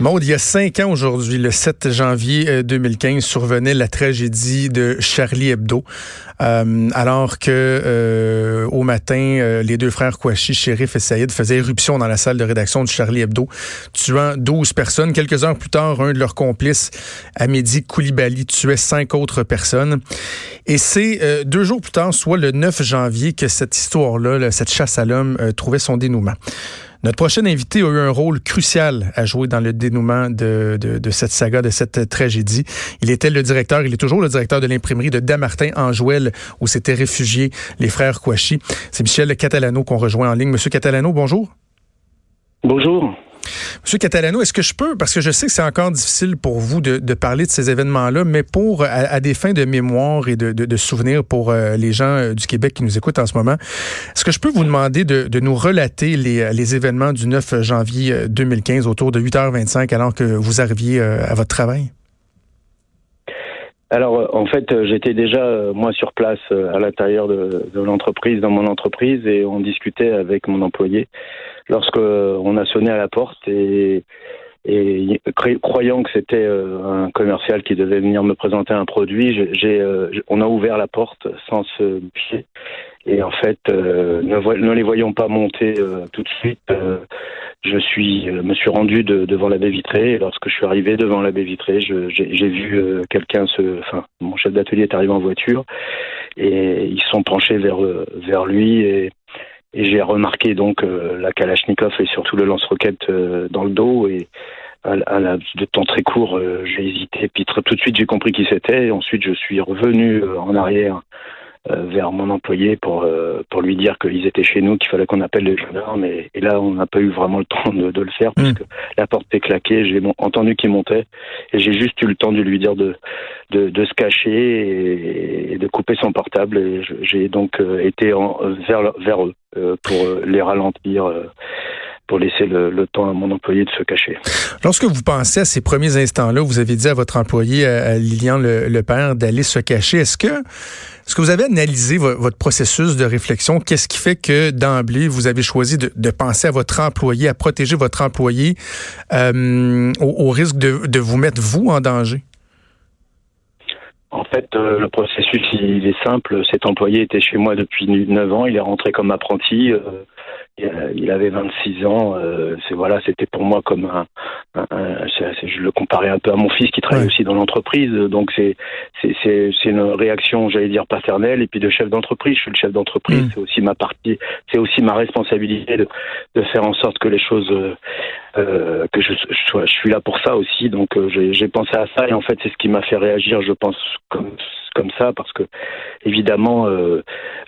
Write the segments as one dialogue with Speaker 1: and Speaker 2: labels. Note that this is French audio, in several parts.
Speaker 1: Maude, il y a cinq ans aujourd'hui, le 7 janvier 2015, euh, survenait la tragédie de Charlie Hebdo. Euh, alors que euh, au matin, les deux frères Kouachi, Shérif et Saïd, faisaient éruption dans la salle de rédaction de Charlie Hebdo, tuant 12 personnes. Quelques heures plus tard, un de leurs complices, Amédi Koulibaly, tuait cinq autres personnes. Et c'est deux jours plus tard, soit le 9 janvier, que cette histoire-là, cette chasse à l'homme, trouvait son dénouement. Notre prochain invité a eu un rôle crucial à jouer dans le dénouement de, cette saga, de cette tragédie. Il était le directeur, il est toujours le directeur de l'imprimerie de Damartin en Jouel, où s'étaient réfugiés les frères Kouachi. C'est Michel Catalano qu'on rejoint en ligne. Monsieur Catalano, bonjour.
Speaker 2: Bonjour.
Speaker 1: Monsieur Catalano, est-ce que je peux, parce que je sais que c'est encore difficile pour vous de, parler de ces événements-là, mais pour à, des fins de mémoire et de, de, souvenirs pour euh, les gens euh, du Québec qui nous écoutent en ce moment, est-ce que je peux vous demander de, nous relater les, les, événements du 9 janvier 2015 euh, autour de 8h25 alors que vous arriviez à votre travail?
Speaker 2: Alors, en fait, j'étais déjà, moi, sur place à l'intérieur de, de l'entreprise, dans mon entreprise, et on discutait avec mon employé lorsque on a sonné à la porte et, et croyant que c'était euh, un commercial qui devait venir me présenter un produit, j'ai, euh, on a ouvert la porte sans se pied. Et en fait, euh, ne, les voyons pas monter tout de suite, je suis, me suis rendu devant la baie vitrée. Et lorsque je suis arrivé devant la baie vitrée, j'ai, vu quelqu'un se, enfin, mon chef d'atelier est arrivé en voiture et ils sont penchés vers vers lui et et j'ai remarqué donc euh, la Kalachnikov et surtout le lance-roquette euh, dans le dos. Et à, à la, de temps très court, euh, j'ai hésité. Puis tout de suite, j'ai compris qui c'était. Ensuite, je suis revenu en arrière euh, vers mon employé pour euh, pour lui dire qu'ils étaient chez nous, qu'il fallait qu'on appelle les gendarmes. Et, et là, on n'a pas eu vraiment le temps de, de le faire parce hmm. que la porte est claquée. J'ai entendu qu'il montait et j'ai juste eu le temps de lui dire de de, de se cacher et, de couper son portable. Et j'ai donc euh, été en, vers vers eux pour les ralentir pour laisser le, le, temps à mon employé de se cacher.
Speaker 1: Lorsque vous pensez à ces premiers instants-là, vous avez dit à votre employé, à Lilian le, le père, d'aller se cacher. Est-ce que, est-ce que vous avez analysé votre processus de réflexion? Qu'est-ce qui fait que d'emblée, vous avez choisi de, de, penser à votre employé, à protéger votre employé euh, au, au, risque de, de vous mettre, vous, en danger?
Speaker 2: En fait, euh, le processus, il est simple. Cet employé était chez moi depuis 9 ans. Il est rentré comme apprenti. Euh, il avait 26 ans. Euh, c'est voilà, c'était pour moi comme un, je le comparais un peu à mon fils qui travaille aussi dans l'entreprise. Donc c'est c'est une réaction, j'allais dire paternelle, et puis de chef d'entreprise. Je suis le chef d'entreprise. Mm. C'est aussi ma partie, c'est aussi ma responsabilité de, de faire en sorte que les choses euh, que je, je, je, suis là pour ça aussi. Donc j'ai pensé à ça. Et en fait c'est ce qui m'a fait réagir, je pense, comme comme ça. Parce que évidemment euh,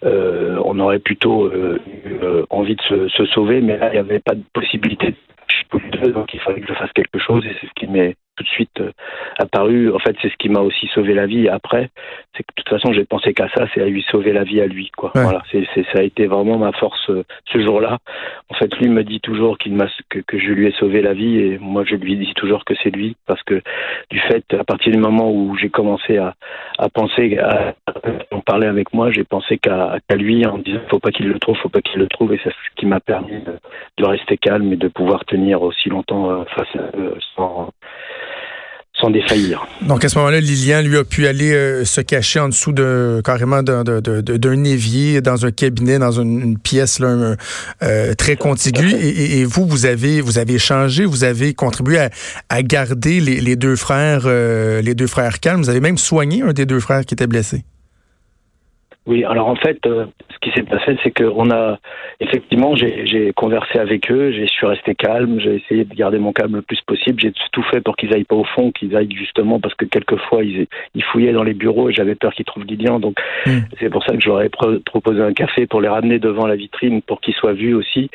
Speaker 2: euh, on aurait plutôt euh, eu envie de se, se, sauver. Mais là il n'y avait pas de possibilité donc il fallait que je fasse quelque chose. Et c'est ce qui m'est tout de suite euh, apparu. En fait, c'est ce qui m'a aussi sauvé la vie. Après, c'est que de toute façon, j'ai pensé qu'à ça, c'est à lui sauver la vie à lui, quoi. Voilà, c'est, ça a été vraiment ma force euh, ce jour-là. En fait, lui me dit toujours qu'il m'a que, que, je lui ai sauvé la vie et moi, je lui dis toujours que c'est lui parce que du fait, à partir du moment où j'ai commencé à, à penser à, en parler avec moi, j'ai pensé qu'à, qu'à lui en disant faut pas qu'il le trouve, faut pas qu'il le trouve et c'est ce qui m'a permis de, de, rester calme et de pouvoir tenir aussi longtemps euh, face à eux sans sans défaillir.
Speaker 1: Donc à ce moment-là, Lilian lui a pu aller euh, se cacher en dessous de carrément d'un évier, dans un cabinet, dans une, pièce là, euh, très contiguë. Et, vous, vous avez vous avez changé, vous avez contribué à, garder les, deux frères, euh, les deux frères calmes. Vous avez même soigné un des deux frères qui était blessé.
Speaker 2: Oui, alors en fait, euh, ce qui s'est passé, c'est qu'on a effectivement, j'ai conversé avec eux, j'ai suis resté calme, j'ai essayé de garder mon calme le plus possible, j'ai tout fait pour qu'ils aillent pas au fond, qu'ils aillent justement parce que quelquefois ils, ils fouillaient dans les bureaux et j'avais peur qu'ils trouvent Lilian, donc hmm. c'est pour ça que j'aurais proposé un café pour les ramener devant la vitrine pour qu'ils soient vus aussi.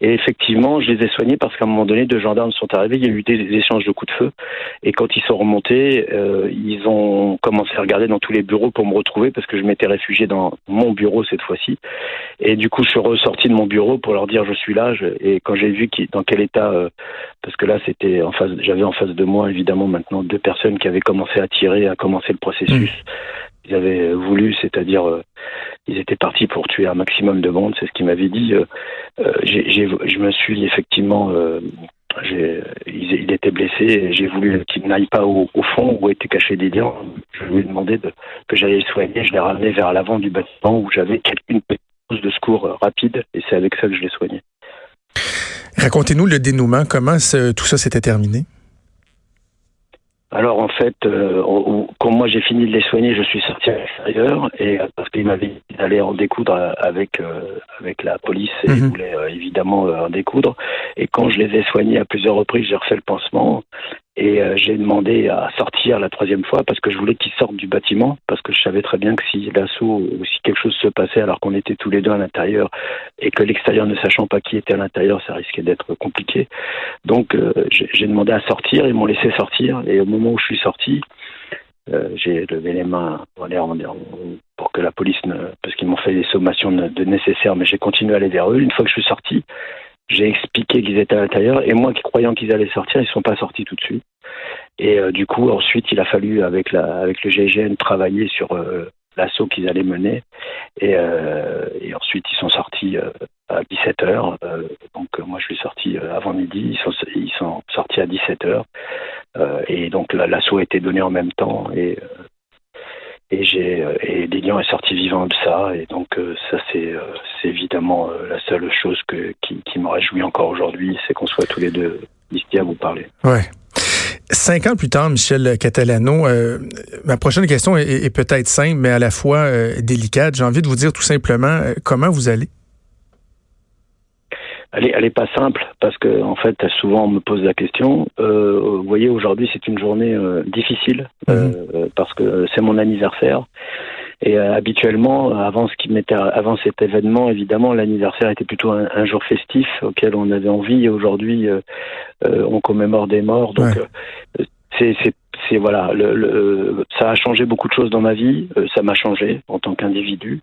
Speaker 2: Et effectivement, je les ai soignés parce qu'à un moment donné, deux gendarmes sont arrivés, il y a eu des, échanges de coups de feu et quand ils sont remontés, euh, ils ont commencé à regarder dans tous les bureaux pour me retrouver parce que je m'étais réfugié dans mon bureau cette fois-ci. Et du coup, je suis ressorti de mon bureau pour leur dire je suis là. et quand j'ai vu qui, dans quel état, euh, parce que là, c'était en face, j'avais en face de moi évidemment maintenant deux personnes qui avaient commencé à tirer, à commencer le processus. Mmh. Ils avaient voulu, c'est-à-dire euh, ils étaient partis pour tuer un maximum de monde, c'est ce qu'ils m'avaient dit. Euh, je me suis effectivement il, était blessé j'ai voulu qu'il n'aille pas au, fond où étaient cachés des liens. Je lui ai demandé de, que j'allais le soigner. Je l'ai ramené vers l'avant du bâtiment où j'avais une petite de secours rapide et c'est avec ça que je l'ai soigné.
Speaker 1: Racontez-nous le dénouement. Comment tout ça s'était terminé?
Speaker 2: Alors en fait, euh, quand moi j'ai fini de les soigner, je suis sorti à l'extérieur et euh, parce qu'il m'avait dit d'aller en découdre avec euh, avec la police et il mhm. voulait évidemment en découdre. Et quand je les ai soignés à plusieurs reprises, j'ai refait le pansement et euh, j'ai demandé à sortir la troisième fois parce que je voulais qu'ils sortent du bâtiment, parce que je savais très bien que si l'assaut ou si quelque chose se passait alors qu'on était tous les deux à l'intérieur et que l'extérieur ne sachant pas qui était à l'intérieur, ça risquait d'être compliqué. Donc euh, j'ai demandé à sortir, ils m'ont laissé sortir et au moment où je suis sorti, euh, j'ai levé les mains pour que la police ne, parce qu'ils m'ont fait des sommations de nécessaires, mais j'ai continué à aller vers eux. Une fois que je suis sorti, j'ai expliqué qu'ils étaient à l'intérieur et moi, croyant qu'ils allaient sortir, ils ne sont pas sortis tout de suite. Et euh, du coup, ensuite, il a fallu avec la avec le GIGN travailler sur euh, l'assaut qu'ils allaient mener. Et, euh, ensuite, ils sont sortis à 17 h donc moi, je suis sorti avant midi. Ils sont ils sont sortis à 17 h et donc l'assaut a été donné en même temps. Et et j'ai euh, et Lilian est sorti vivant de ça et donc euh, ça c'est euh, c'est évidemment la seule chose que qui, qui me réjouit encore aujourd'hui c'est qu'on soit tous les deux ici à vous parler.
Speaker 1: Ouais. Cinq ans plus tard, Michel Catalano, ma prochaine question est, peut-être simple, mais à la fois délicate. J'ai envie de vous dire tout simplement comment vous allez?
Speaker 2: Elle est, elle est pas simple parce que en fait souvent on me pose la question. Euh, vous voyez aujourd'hui c'est une journée euh, difficile euh, mhm. parce que c'est mon anniversaire et habituellement avant ce qui m'était avant cet événement évidemment l'anniversaire était plutôt un, jour festif auquel on avait envie et aujourd'hui on commémore des morts donc c'est c'est voilà, le, le, ça a changé beaucoup de choses dans ma vie. Euh, ça m'a changé en tant qu'individu.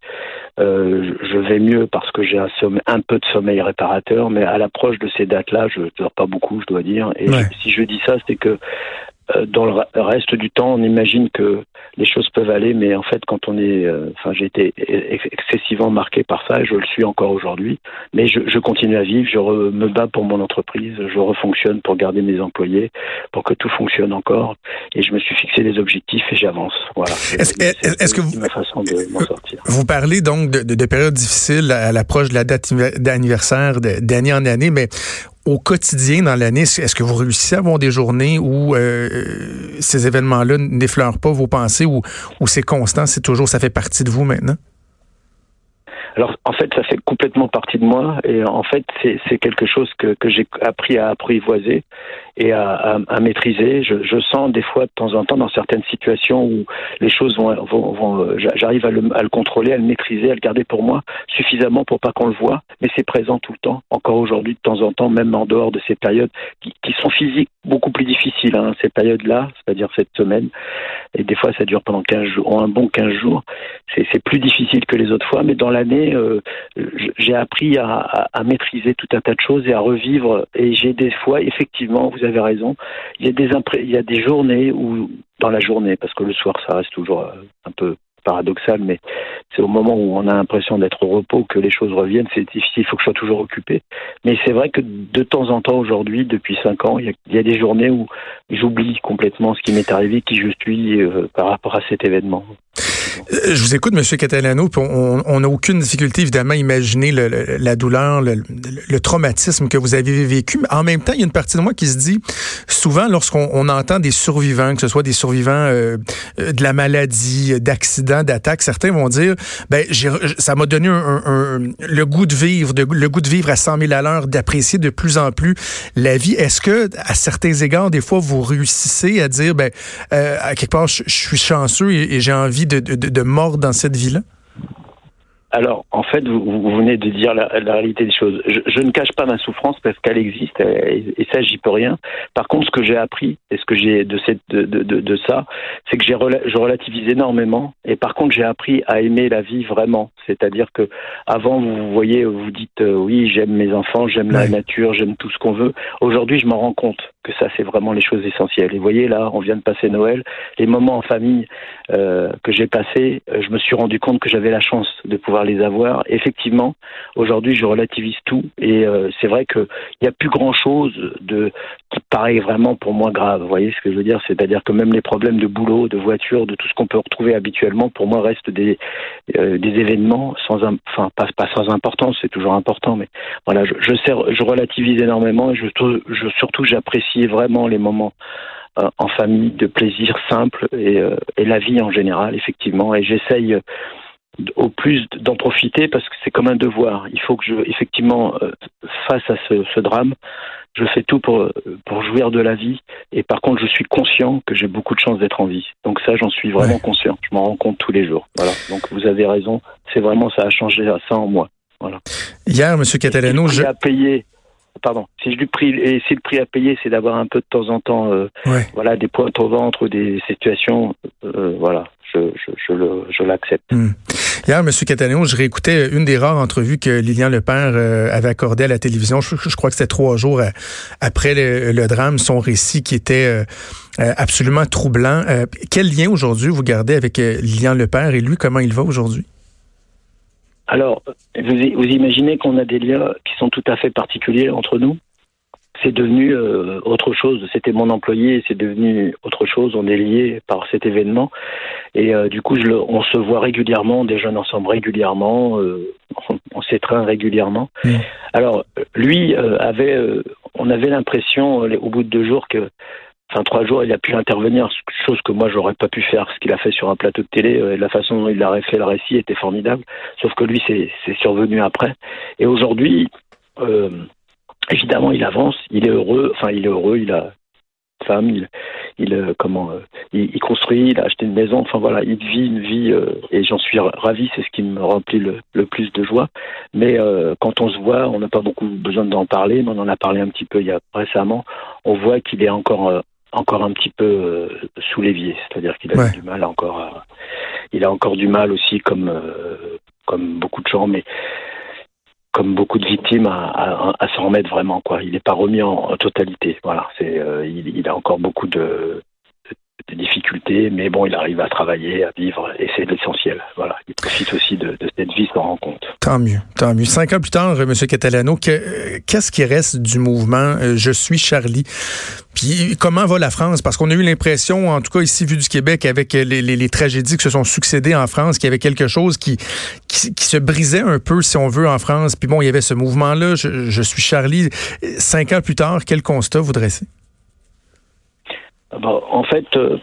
Speaker 2: Euh, je vais mieux parce que j'ai un, un peu de sommeil réparateur, mais à l'approche de ces dates-là, je ne dors pas beaucoup, je dois dire. Et si je dis ça, c'est que dans le reste du temps, on imagine que les choses peuvent aller, mais en fait, quand on est, euh, enfin, j'ai été excessivement marqué par ça, et je le suis encore aujourd'hui. Mais je, je, continue à vivre, je me bats pour mon entreprise, je refonctionne pour garder mes employés, pour que tout fonctionne encore, et je me suis fixé des objectifs et j'avance. Voilà.
Speaker 1: Est-ce que vous, ma façon de m'en sortir. Vous parlez donc de, de, de périodes difficiles à l'approche de la date d'anniversaire d'année en année, mais au quotidien dans l'année, est-ce que vous réussissez à avoir des journées où euh, ces événements-là n'effleurent pas vos pensées ou, c'est constant, c'est toujours, ça fait partie de vous maintenant?
Speaker 2: Alors en fait, ça fait complètement partie de moi et en fait, c'est quelque chose que j'ai appris à apprivoiser et à, à, maîtriser. Je, je, sens des fois de temps en temps dans certaines situations où les choses vont, vont, vont j'arrive à le, à le, contrôler, à le maîtriser, à le garder pour moi suffisamment pour pas qu'on le voit, mais c'est présent tout le temps, encore aujourd'hui de temps en temps, même en dehors de ces périodes qui, qui sont physiques beaucoup plus difficiles, hein, ces périodes-là, c'est-à-dire cette semaine, et des fois ça dure pendant 15 jours, un bon 15 jours, c'est plus difficile que les autres fois, mais dans l'année, euh, j'ai appris à, à, à, maîtriser tout un tas de choses et à revivre, et j'ai des fois, effectivement, vous raison, il y a des, journées où, dans la journée, parce que le soir ça reste toujours euh, un peu paradoxal, mais c'est au moment où on a l'impression d'être au repos que les choses reviennent. C'est difficile, il faut que je sois toujours occupé. Mais c'est vrai que de temps en temps, aujourd'hui, depuis cinq ans, il y, a, des journées où j'oublie complètement ce qui m'est arrivé, qui je suis euh, par rapport à cet événement.
Speaker 1: Euh, je vous écoute, M. Catalano, on n'a aucune difficulté, évidemment, à imaginer la douleur, le, traumatisme que vous avez vécu. Mais en même temps, il y a une partie de moi qui se dit, souvent, lorsqu'on entend des survivants, que ce soit des survivants euh, de la maladie, d'accidents, d'attaques, certains vont dire, ben, ça m'a donné un, le goût de vivre, le goût de vivre à 100 000 à l'heure, d'apprécier de plus en plus la vie. Est-ce que, à certains égards, des fois, vous réussissez à dire, ben, euh, à quelque part, je, suis chanceux et, j'ai envie de de, mort dans cette vie-là?
Speaker 2: Alors, en fait, vous, venez de dire la, réalité des choses. Je, ne cache pas ma souffrance parce qu'elle existe et, ça, j'y peux rien. Par contre, ce que j'ai appris et ce que j'ai de, cette, de, de, ça, c'est que j'ai je relativise énormément. Et par contre, j'ai appris à aimer la vie vraiment. C'est-à-dire que avant, vous voyez, vous dites euh, oui, j'aime mes enfants, j'aime la nature, j'aime tout ce qu'on veut. Aujourd'hui, je m'en rends compte que ça, c'est vraiment les choses essentielles. Et vous voyez, là, on vient de passer Noël. Les moments en famille euh, que j'ai passés, euh, je me suis rendu compte que j'avais la chance de pouvoir les avoir. Effectivement, aujourd'hui, je relativise tout. Et euh, c'est vrai qu'il n'y a plus grand-chose de qui paraît vraiment pour moi grave. Vous voyez ce que je veux dire? C'est-à-dire que même les problèmes de boulot, de voiture, de tout ce qu'on peut retrouver habituellement, pour moi, restent des, des événements sans, enfin, pas, pas sans importance, c'est toujours important, mais voilà, je, je, je relativise énormément et surtout j'apprécie vraiment les moments euh, en famille de plaisir simple et, euh, et, la vie en général, effectivement. Et j'essaye au plus d'en profiter parce que c'est comme un devoir. Il faut que je, effectivement, face à ce, ce drame, je fais tout pour, pour jouir de la vie. Et par contre, je suis conscient que j'ai beaucoup de chance d'être en vie. Donc ça, j'en suis vraiment conscient. Je m'en rends compte tous les jours. Voilà. Donc vous avez raison. C'est vraiment, ça a changé ça en moi. Voilà.
Speaker 1: Hier, M. Catalano,
Speaker 2: je... À payer, pardon, si et le prix à payer, c'est d'avoir un peu de temps en temps, euh, voilà, des pointes au ventre ou des situations, euh, voilà, je, je, je l'accepte.
Speaker 1: Hmm. Hier, M. Cattaneo, je réécoutais une des rares entrevues que Lilian Lepère euh, avait accordé à la télévision. Je, crois que c'était trois jours euh, après le, drame, son récit qui était euh, absolument troublant. quel lien aujourd'hui vous gardez avec Lilian Lepère et lui, comment il va aujourd'hui?
Speaker 2: Alors, vous, vous imaginez qu'on a des liens qui sont tout à fait particuliers entre nous? C'est devenu euh, autre chose. C'était mon employé, c'est devenu autre chose. On est liés par cet événement. Et euh, du coup, je le, on se voit régulièrement, on déjeune ensemble régulièrement, euh, on, s'étreint régulièrement. Mmh. Alors, lui avait, on avait l'impression au bout de deux jours que, enfin trois jours, il a pu intervenir, chose que moi j'aurais pas pu faire. Ce qu'il a fait sur un plateau de télé, la façon dont il a fait le récit était formidable. Sauf que lui, c'est survenu après. Et aujourd'hui. Évidemment, il avance, il est heureux, enfin, il est heureux, il a femme, il, il euh, comment, euh, il, construit, il a acheté une maison, enfin voilà, il vit une vie euh, et j'en suis ravi, c'est ce qui me remplit le, plus de joie. Mais quand on se voit, on n'a pas beaucoup besoin d'en parler, mais on en a parlé un petit peu il y a récemment. On voit qu'il est encore encore un petit peu sous l'évier, c'est-à-dire qu'il a du mal encore, il a encore du mal aussi comme comme beaucoup de gens, mais comme beaucoup de victimes, à, à, s'en remettre vraiment. Quoi. Il n'est pas remis en, totalité. Voilà, c'est, euh, il, il, a encore beaucoup de, difficultés, mais bon, il arrive à travailler, à vivre, et c'est l'essentiel. Voilà, il profite aussi de, cette vie, s'en rend compte.
Speaker 1: Tant mieux, tant mieux. Cinq ans plus tard, M. Catalano, qu'est-ce qui reste du mouvement euh, Je suis Charlie? Puis comment va la France? Parce qu'on a eu l'impression, en tout cas ici vu du Québec, avec les, tragédies qui se sont succédées en France, qu'il y avait quelque chose qui, qui, qui, se brisait un peu, si on veut, en France. Puis bon, il y avait ce mouvement-là, je, je, suis Charlie. Cinq ans plus tard, quel constat vous dressez?
Speaker 2: En fait, euh,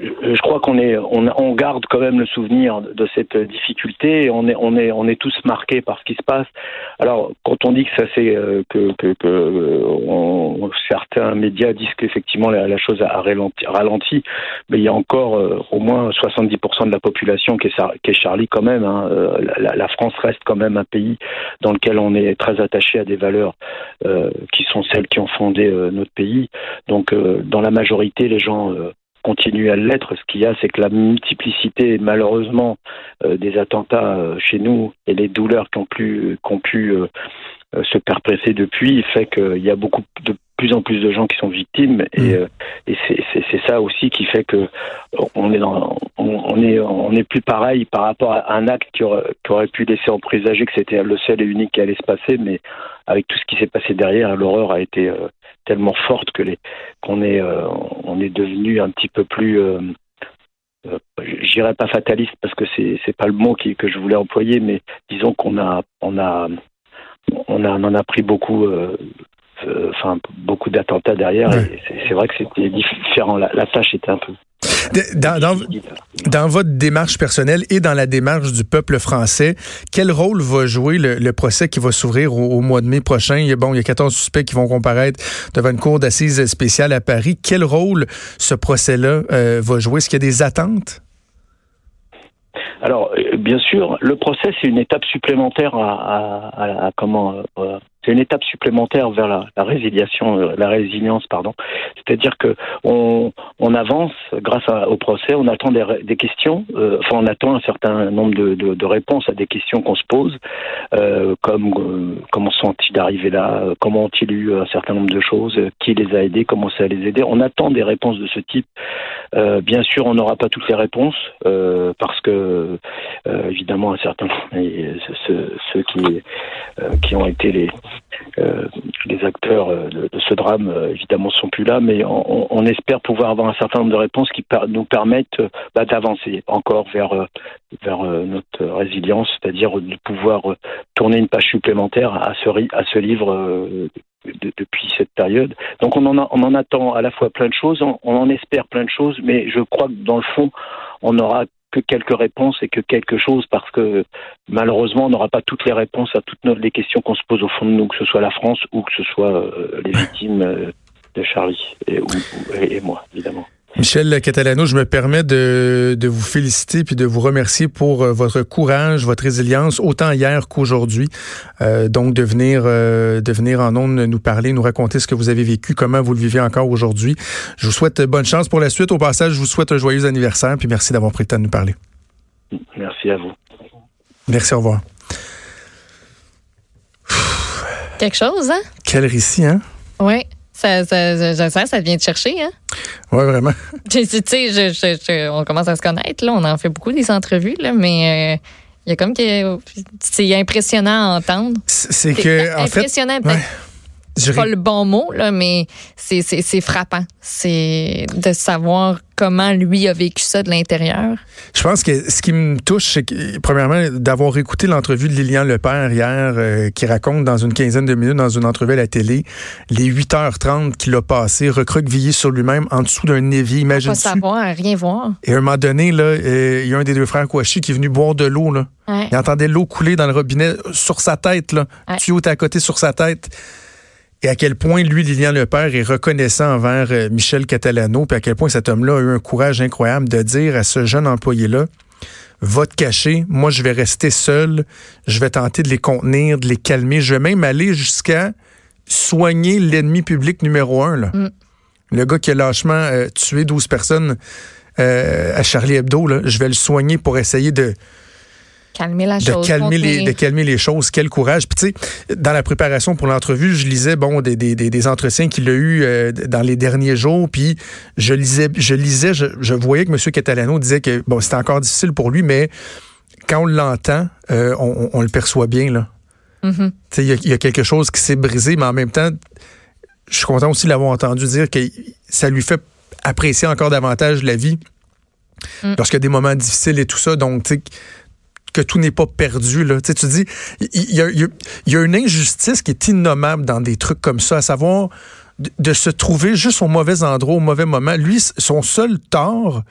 Speaker 2: je crois qu'on est, on, garde quand même le souvenir de cette difficulté. On est, on est, on est tous marqués par ce qui se passe. Alors, quand on dit que ça c'est euh, que, que, que certains médias disent qu'effectivement la, chose a ralenti, mais il y a encore euh, au moins 70% de la population qui est, qui est Charlie quand même. Hein. Euh, la, la, France reste quand même un pays dans lequel on est très attaché à des valeurs qui sont celles qui ont fondé notre pays. Donc, dans la majorité, les gens continue à l'être. Ce qu'il y a, c'est que la multiplicité, malheureusement, euh, des attentats euh, chez nous et les douleurs qui ont, pu, euh, se perpétrer depuis fait qu'il y a beaucoup de plus en plus de gens qui sont victimes et, mmh. et c'est ça aussi qui fait que on est dans, on, est on est plus pareil par rapport à un acte qui aurait, qui aurait pu laisser en présager que c'était le seul et unique qui allait se passer mais avec tout ce qui s'est passé derrière l'horreur a été tellement forte que les qu'on est euh, on est devenu un petit peu plus euh, euh j'irais pas fataliste parce que c'est c'est pas le mot qui, que je voulais employer mais disons qu'on a on a on a on en a pris beaucoup euh, enfin beaucoup d'attentats derrière c'est vrai que c'était différent la, la tâche était un peu
Speaker 1: dans, votre démarche personnelle et dans la démarche du peuple français, quel rôle va jouer le, procès qui va s'ouvrir au, mois de mai prochain? Il y, a, bon, il y a 14 suspects qui vont comparaître devant une cour d'assises spéciale à Paris. Quel rôle ce procès-là euh, va jouer? Est-ce qu'il y a des attentes?
Speaker 2: Alors, euh, bien sûr, le procès, c'est une étape supplémentaire à, comment euh, c'est une étape supplémentaire vers la, résiliation, la résilience, pardon. C'est-à-dire que on, avance grâce au procès, on attend des, questions, euh, enfin on attend un certain nombre de, réponses à des questions qu'on se pose, euh, comme euh, comment sont-ils arrivés là, comment ont-ils eu un certain nombre de choses, qui les a aidés, comment ça les aider. On attend des réponses de ce type. bien sûr, on n'aura pas toutes les réponses parce que évidemment un certain ceux, ceux qui qui ont été les les acteurs de, de ce drame évidemment sont plus là, mais on, espère pouvoir avoir un certain nombre de réponses qui nous permettent bah, d'avancer encore vers vers notre résilience, c'est-à-dire de pouvoir tourner une page supplémentaire à ce à ce livre depuis cette période. Donc on en, on en attend à la fois plein de choses, on, en espère plein de choses, mais je crois que dans le fond, on n'aura que quelques réponses et que quelque chose parce que malheureusement on n'aura pas toutes les réponses à toutes les questions qu'on se pose au fond de nous, que ce soit la France ou que ce soit les victimes de Charlie et, et, moi, évidemment.
Speaker 1: Michel Catalano, je me permets de, de, vous féliciter puis de vous remercier pour euh, votre courage, votre résilience, autant hier qu'aujourd'hui. Euh, donc, de venir, euh, de venir en ondes nous parler, nous raconter ce que vous avez vécu, comment vous le vivez encore aujourd'hui. Je vous souhaite bonne chance pour la suite. Au passage, je vous souhaite un joyeux anniversaire puis merci d'avoir pris le temps de nous parler.
Speaker 2: Merci à vous.
Speaker 1: Merci, au revoir.
Speaker 3: Quelque chose, hein?
Speaker 1: Quel récit, hein?
Speaker 3: Oui. Ça, ça, ça, ça vient de chercher, hein?
Speaker 1: Oui, vraiment.
Speaker 3: Tu sais, on commence à se connaître, là. On en fait beaucoup des entrevues, là, mais euh, il y a comme que c'est impressionnant à entendre.
Speaker 1: C'est que. En
Speaker 3: impressionnant,
Speaker 1: fait,
Speaker 3: c'est pas le bon mot, là, mais c'est frappant. C'est de savoir comment lui a vécu ça de l'intérieur.
Speaker 1: Je pense que ce qui me touche, c'est que, premièrement, d'avoir écouté l'entrevue de Lilian Lepère hier, euh, qui raconte dans une quinzaine de minutes, dans une entrevue à la télé, les 8h30 qu'il a passé, recroquevillé sur lui-même en dessous d'un évier. Imagine Pas
Speaker 3: savoir, rien voir.
Speaker 1: Et à un moment donné, là, euh, il y a un des deux frères Kouachi qui est venu boire de l'eau. Là. Il entendait l'eau couler dans le robinet sur sa tête. Là. Ouais. Tuyau était à côté sur sa tête et à quel point lui, Lilian Lepère, est reconnaissant envers euh, Michel Catalano, puis à quel point cet homme-là a eu un courage incroyable de dire à ce jeune employé-là, va te cacher, moi je vais rester seul, je vais tenter de les contenir, de les calmer, je vais même aller jusqu'à soigner l'ennemi public numéro un. Là. Mm. Le gars qui a lâchement euh, tué 12 personnes euh, à Charlie Hebdo, là, je vais le soigner pour essayer de
Speaker 3: calmer la
Speaker 1: de calmer les de calmer les choses quel courage puis tu sais dans la préparation pour l'entrevue je lisais bon des, des, des entretiens qu'il a eu euh, dans les derniers jours puis je lisais je lisais je, je voyais que M. Catalano disait que bon c'était encore difficile pour lui mais quand on l'entend euh, on, on, le perçoit bien là
Speaker 3: mm-hmm. tu
Speaker 1: sais il y, y, a quelque chose qui s'est brisé mais en même temps je suis content aussi de l'avoir entendu dire que ça lui fait apprécier encore davantage la vie mm. lorsqu'il y a des moments difficiles et tout ça donc tu sais que tout n'est pas perdu. Là. Tu, sais, tu dis, il y, a, y, a, une injustice qui est innommable dans des trucs comme ça, à savoir de, se trouver juste au mauvais endroit, au mauvais moment. Lui, son seul tort,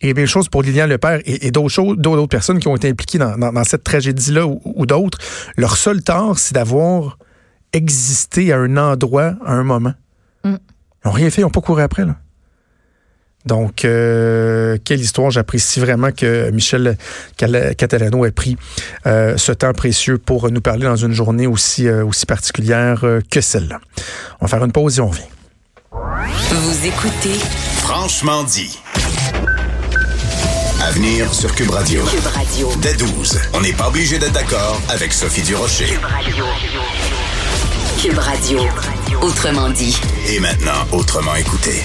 Speaker 1: et bien chose pour Lilian Lepère et, et d'autres d'autres personnes qui ont été impliquées dans, dans, cette tragédie-là ou, d'autres, leur seul tort, c'est d'avoir existé à un endroit, à un moment.
Speaker 3: Mm.
Speaker 1: Ils n'ont rien fait, ils n'ont pas couru après. Là. Donc, euh, quelle histoire. J'apprécie vraiment que Michel Catalano ait pris euh, ce temps précieux pour nous parler dans une journée aussi, euh, aussi particulière euh, que celle-là. On va faire une pause et on revient.
Speaker 4: Vous écoutez Franchement dit. À venir sur Cube Radio. Cube Radio. Dès 12. On n'est pas obligé d'être d'accord avec Sophie Durocher. Cube Radio. Cube Radio. Autrement dit. Et maintenant, autrement écouté.